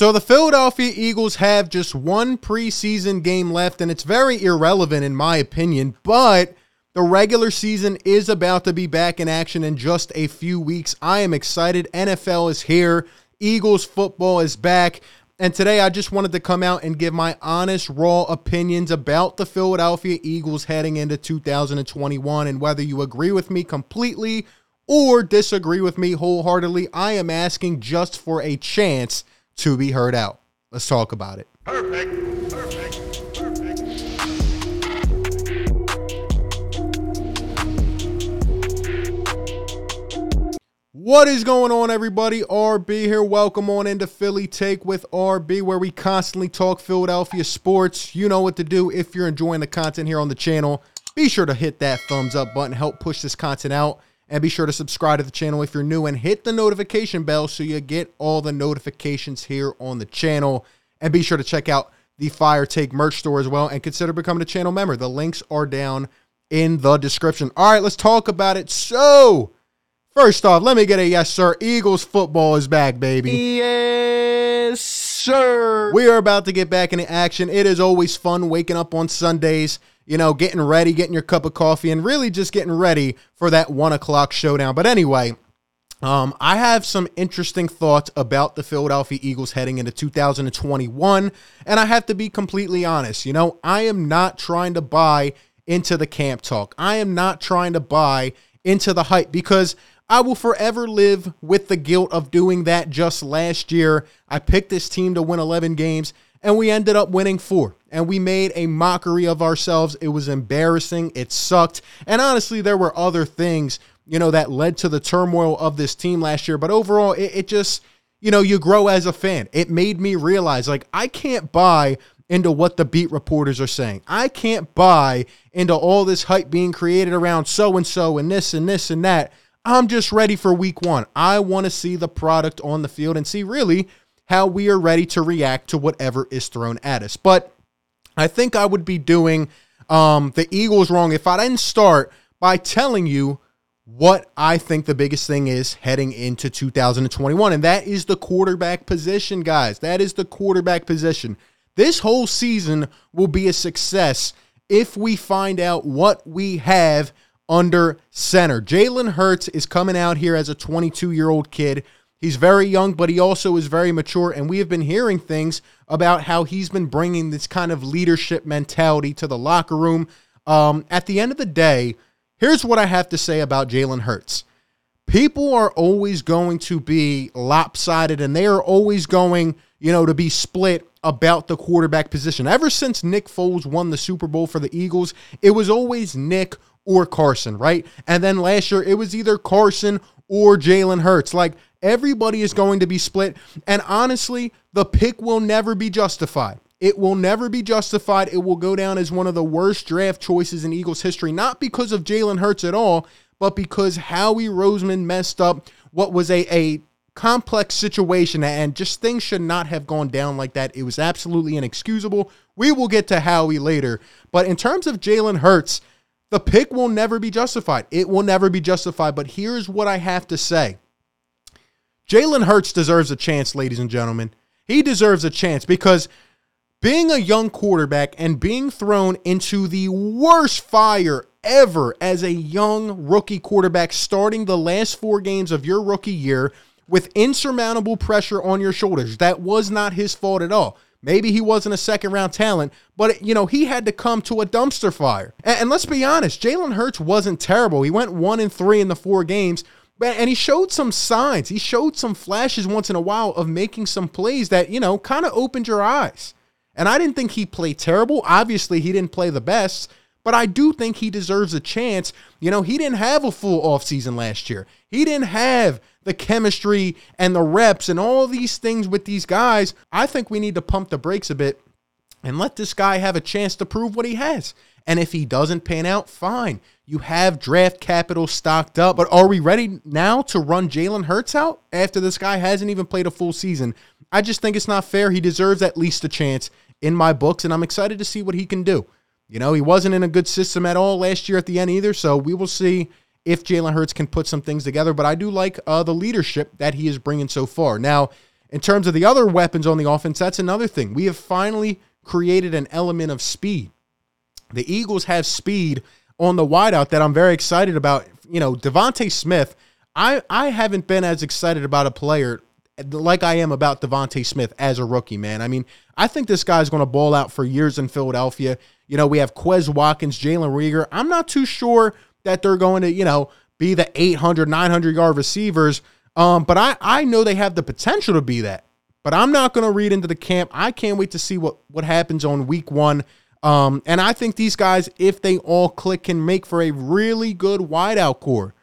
So the Philadelphia Eagles have just one preseason game left, and it's very irrelevant in my opinion, but the regular season is about to be back in action in just a few weeks. I am excited. NFL is here. Eagles football is back. And today I just wanted to come out and give my honest, raw opinions about the Philadelphia Eagles heading into 2021. And whether you agree with me completely or disagree with me wholeheartedly, I am asking just for a chance to be heard out. Let's talk about it. Perfect. Perfect. Perfect. What is going on, everybody? RB here. Welcome on into Philly Take with RB, where we constantly talk Philadelphia sports. You know what to do if you're enjoying the content here on the channel. Be sure to hit that thumbs up button, help push this content out. And be sure to subscribe to the channel if you're new and hit the notification bell so you get all the notifications here on the channel. And be sure to check out the Fire Take merch store as well and consider becoming a channel member. The links are down in the description. All right, let's talk about it. So, first off, let me get a yes, sir. Eagles football is back, baby. Yes, sir. We are about to get back into action. It is always fun waking up on Sundays you know, getting ready, getting your cup of coffee, and really just getting ready for that one o'clock showdown. But anyway, um, I have some interesting thoughts about the Philadelphia Eagles heading into 2021, and I have to be completely honest. You know, I am not trying to buy into the camp talk. I am not trying to buy into the hype because I will forever live with the guilt of doing that just last year. I picked this team to win 11 games and we ended up winning four. And we made a mockery of ourselves. It was embarrassing. It sucked. And honestly, there were other things, you know, that led to the turmoil of this team last year. But overall, it, it just, you know, you grow as a fan. It made me realize, like, I can't buy into what the beat reporters are saying. I can't buy into all this hype being created around so and so and this and this and that. I'm just ready for week one. I want to see the product on the field and see really how we are ready to react to whatever is thrown at us. But I think I would be doing um, the Eagles wrong if I didn't start by telling you what I think the biggest thing is heading into 2021. And that is the quarterback position, guys. That is the quarterback position. This whole season will be a success if we find out what we have under center. Jalen Hurts is coming out here as a 22 year old kid He's very young, but he also is very mature. And we have been hearing things about how he's been bringing this kind of leadership mentality to the locker room. Um, at the end of the day, here's what I have to say about Jalen Hurts. People are always going to be lopsided and they are always going, you know, to be split about the quarterback position. Ever since Nick Foles won the Super Bowl for the Eagles, it was always Nick or Carson, right? And then last year, it was either Carson or Jalen Hurts. Like, Everybody is going to be split. And honestly, the pick will never be justified. It will never be justified. It will go down as one of the worst draft choices in Eagles history, not because of Jalen Hurts at all, but because Howie Roseman messed up what was a, a complex situation and just things should not have gone down like that. It was absolutely inexcusable. We will get to Howie later. But in terms of Jalen Hurts, the pick will never be justified. It will never be justified. But here's what I have to say Jalen Hurts deserves a chance, ladies and gentlemen. He deserves a chance because being a young quarterback and being thrown into the worst fire ever as a young rookie quarterback, starting the last four games of your rookie year with insurmountable pressure on your shoulders, that was not his fault at all. Maybe he wasn't a second round talent, but you know, he had to come to a dumpster fire. And, and let's be honest, Jalen Hurts wasn't terrible. He went one and three in the four games, and he showed some signs. He showed some flashes once in a while of making some plays that, you know, kind of opened your eyes. And I didn't think he played terrible. Obviously, he didn't play the best, but I do think he deserves a chance. You know, he didn't have a full offseason last year. He didn't have the chemistry and the reps and all these things with these guys. I think we need to pump the brakes a bit and let this guy have a chance to prove what he has. And if he doesn't pan out, fine. You have draft capital stocked up. But are we ready now to run Jalen Hurts out after this guy hasn't even played a full season? I just think it's not fair. He deserves at least a chance in my books, and I'm excited to see what he can do. You know, he wasn't in a good system at all last year at the end either, so we will see if Jalen Hurts can put some things together. But I do like uh, the leadership that he is bringing so far. Now, in terms of the other weapons on the offense, that's another thing. We have finally created an element of speed. The Eagles have speed on the wideout that I'm very excited about. You know, DeVonta Smith, I, I haven't been as excited about a player like I am about DeVonta Smith as a rookie, man. I mean, I think this guy's going to ball out for years in Philadelphia. You know, we have Quez Watkins, Jalen Reagor. I'm not too sure that they're going to, you know, be the 800, 900 yard receivers. Um, but I, I know they have the potential to be that. But I'm not going to read into the camp. I can't wait to see what, what happens on week one. Um, and I think these guys, if they all click, can make for a really good wideout corps.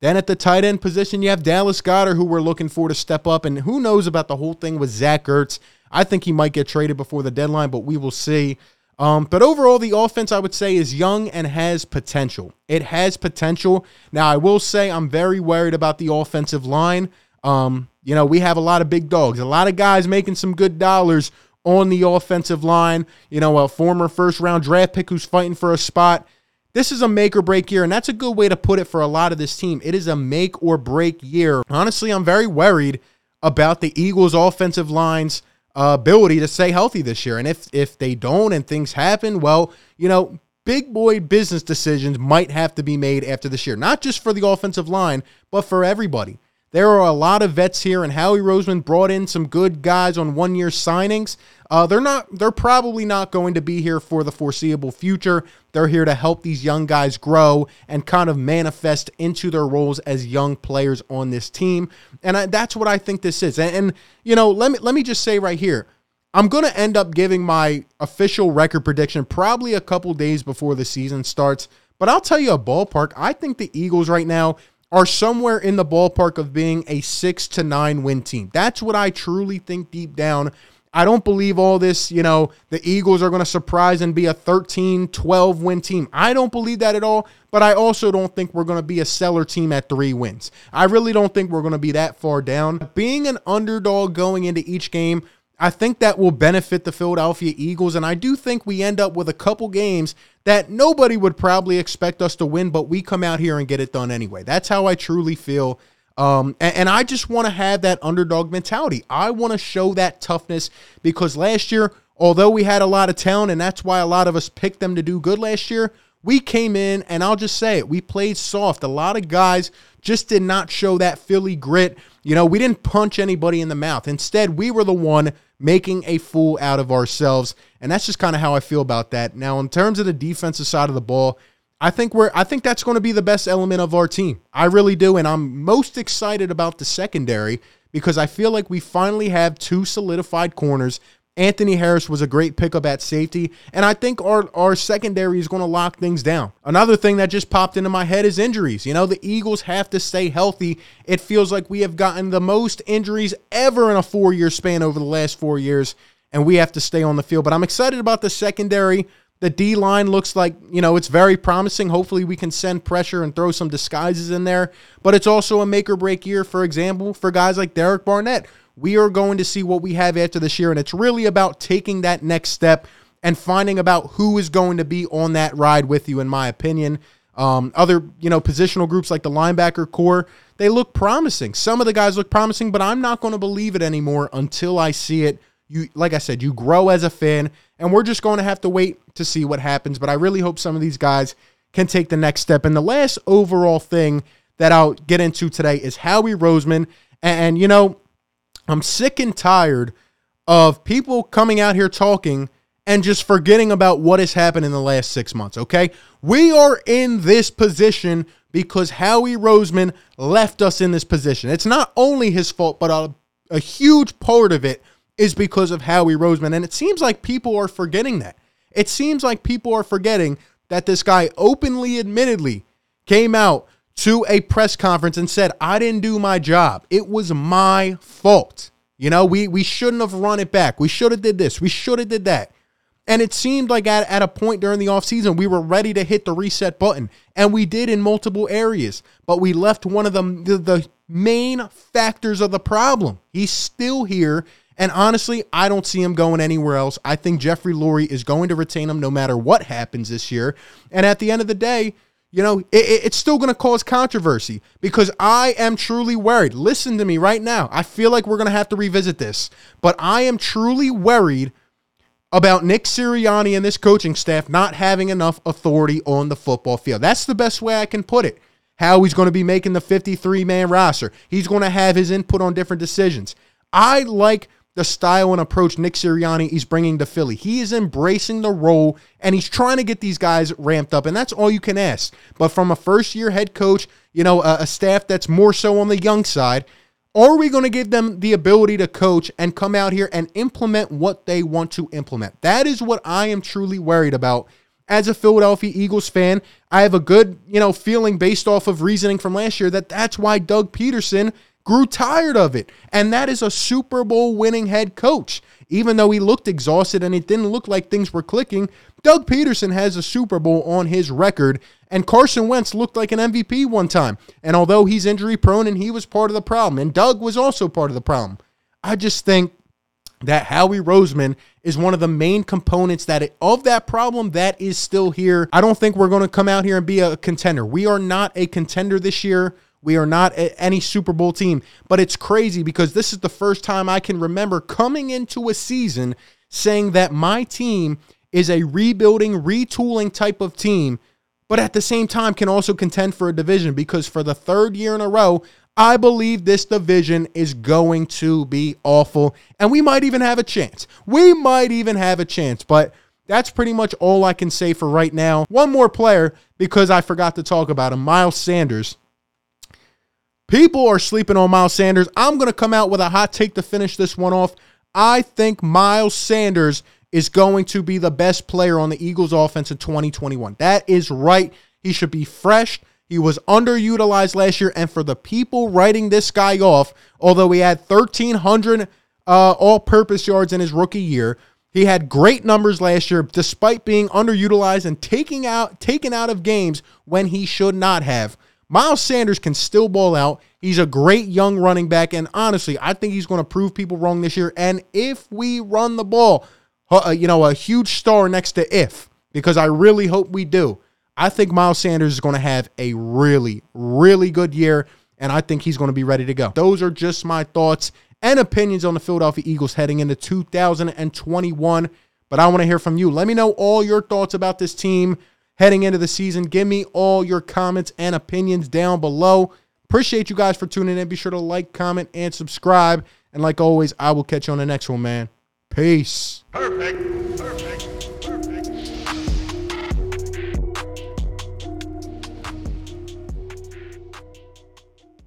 Then at the tight end position, you have Dallas Goedert, who we're looking for to step up. And who knows about the whole thing with Zach Ertz. I think he might get traded before the deadline, but we will see. Um, but overall, the offense I would say is young and has potential. It has potential. Now, I will say I'm very worried about the offensive line. Um, you know, we have a lot of big dogs, a lot of guys making some good dollars on the offensive line. You know, a former first round draft pick who's fighting for a spot. This is a make or break year, and that's a good way to put it for a lot of this team. It is a make or break year. Honestly, I'm very worried about the Eagles' offensive line's uh, ability to stay healthy this year. And if if they don't and things happen, well, you know, big boy business decisions might have to be made after this year, not just for the offensive line, but for everybody. There are a lot of vets here, and Howie Roseman brought in some good guys on one year signings. Uh, they're not. They're probably not going to be here for the foreseeable future. They're here to help these young guys grow and kind of manifest into their roles as young players on this team. And I, that's what I think this is. And, and you know, let me let me just say right here, I'm going to end up giving my official record prediction probably a couple days before the season starts. But I'll tell you a ballpark. I think the Eagles right now are somewhere in the ballpark of being a six to nine win team. That's what I truly think deep down. I don't believe all this, you know, the Eagles are going to surprise and be a 13, 12 win team. I don't believe that at all, but I also don't think we're going to be a stellar team at three wins. I really don't think we're going to be that far down. Being an underdog going into each game, I think that will benefit the Philadelphia Eagles. And I do think we end up with a couple games that nobody would probably expect us to win, but we come out here and get it done anyway. That's how I truly feel. Um, and, and I just want to have that underdog mentality. I want to show that toughness because last year, although we had a lot of talent, and that's why a lot of us picked them to do good last year, we came in, and I'll just say it, we played soft. A lot of guys just did not show that Philly grit. You know, we didn't punch anybody in the mouth. Instead, we were the one making a fool out of ourselves. And that's just kind of how I feel about that. Now, in terms of the defensive side of the ball, I think we're I think that's going to be the best element of our team. I really do and I'm most excited about the secondary because I feel like we finally have two solidified corners Anthony Harris was a great pickup at safety, and I think our, our secondary is going to lock things down. Another thing that just popped into my head is injuries. You know, the Eagles have to stay healthy. It feels like we have gotten the most injuries ever in a four year span over the last four years, and we have to stay on the field. But I'm excited about the secondary. The D line looks like, you know, it's very promising. Hopefully, we can send pressure and throw some disguises in there. But it's also a make or break year, for example, for guys like Derek Barnett we are going to see what we have after this year. And it's really about taking that next step and finding about who is going to be on that ride with you, in my opinion. Um, other, you know, positional groups like the linebacker corps, they look promising. Some of the guys look promising, but I'm not going to believe it anymore until I see it. You, like I said, you grow as a fan, and we're just going to have to wait to see what happens. But I really hope some of these guys can take the next step. And the last overall thing that I'll get into today is Howie Roseman. And, and you know, I'm sick and tired of people coming out here talking and just forgetting about what has happened in the last six months, okay? We are in this position because Howie Roseman left us in this position. It's not only his fault, but a, a huge part of it is because of Howie Roseman. And it seems like people are forgetting that. It seems like people are forgetting that this guy openly, admittedly, came out to a press conference and said, I didn't do my job. It was my fault. You know, we we shouldn't have run it back. We should have did this. We should have did that. And it seemed like at, at a point during the offseason, we were ready to hit the reset button. And we did in multiple areas. But we left one of the, the, the main factors of the problem. He's still here. And honestly, I don't see him going anywhere else. I think Jeffrey Lurie is going to retain him no matter what happens this year. And at the end of the day, you know, it, it's still going to cause controversy because I am truly worried. Listen to me right now. I feel like we're going to have to revisit this, but I am truly worried about Nick Sirianni and this coaching staff not having enough authority on the football field. That's the best way I can put it. Howie's going to be making the 53 man roster. He's going to have his input on different decisions. I like the style and approach Nick Sirianni is bringing to Philly. He is embracing the role and he's trying to get these guys ramped up, and that's all you can ask. But from a first year head coach, you know, a, a staff that's more so on the young side, are we going to give them the ability to coach and come out here and implement what they want to implement? That is what I am truly worried about. As a Philadelphia Eagles fan, I have a good, you know, feeling based off of reasoning from last year that that's why Doug Pederson grew tired of it. And that is a Super Bowl winning head coach. Even though he looked exhausted and it didn't look like things were clicking, Doug Pederson has a Super Bowl on his record. And Carson Wentz looked like an MVP one time. And although he's injury prone and he was part of the problem, and Doug was also part of the problem, I just think that Howie Roseman is one of the main components that it, of that problem that is still here. I don't think we're going to come out here and be a contender. We are not a contender this year. We are not any Super Bowl team, but it's crazy because this is the first time I can remember coming into a season saying that my team is a rebuilding, retooling type of team, but at the same time can also contend for a division because for the third year in a row, I believe this division is going to be awful, and we might even have a chance. We might even have a chance, but that's pretty much all I can say for right now. One more player because I forgot to talk about him Miles Sanders. People are sleeping on Miles Sanders. I'm going to come out with a hot take to finish this one off. I think Miles Sanders is going to be the best player on the Eagles offense in 2021. That is right. He should be fresh. He was underutilized last year. And for the people writing this guy off, although he had 1,300 uh, all purpose yards in his rookie year, he had great numbers last year despite being underutilized and taking out taken out of games when he should not have. Miles Sanders can still ball out. He's a great young running back. And honestly, I think he's going to prove people wrong this year. And if we run the ball, uh, you know, a huge star next to if, because I really hope we do. I think Miles Sanders is going to have a really, really good year. And I think he's going to be ready to go. Those are just my thoughts and opinions on the Philadelphia Eagles heading into 2021. But I want to hear from you. Let me know all your thoughts about this team heading into the season. Give me all your comments and opinions down below. Appreciate you guys for tuning in. Be sure to like, comment, and subscribe. And like always, I will catch you on the next one, man. Peace. Perfect.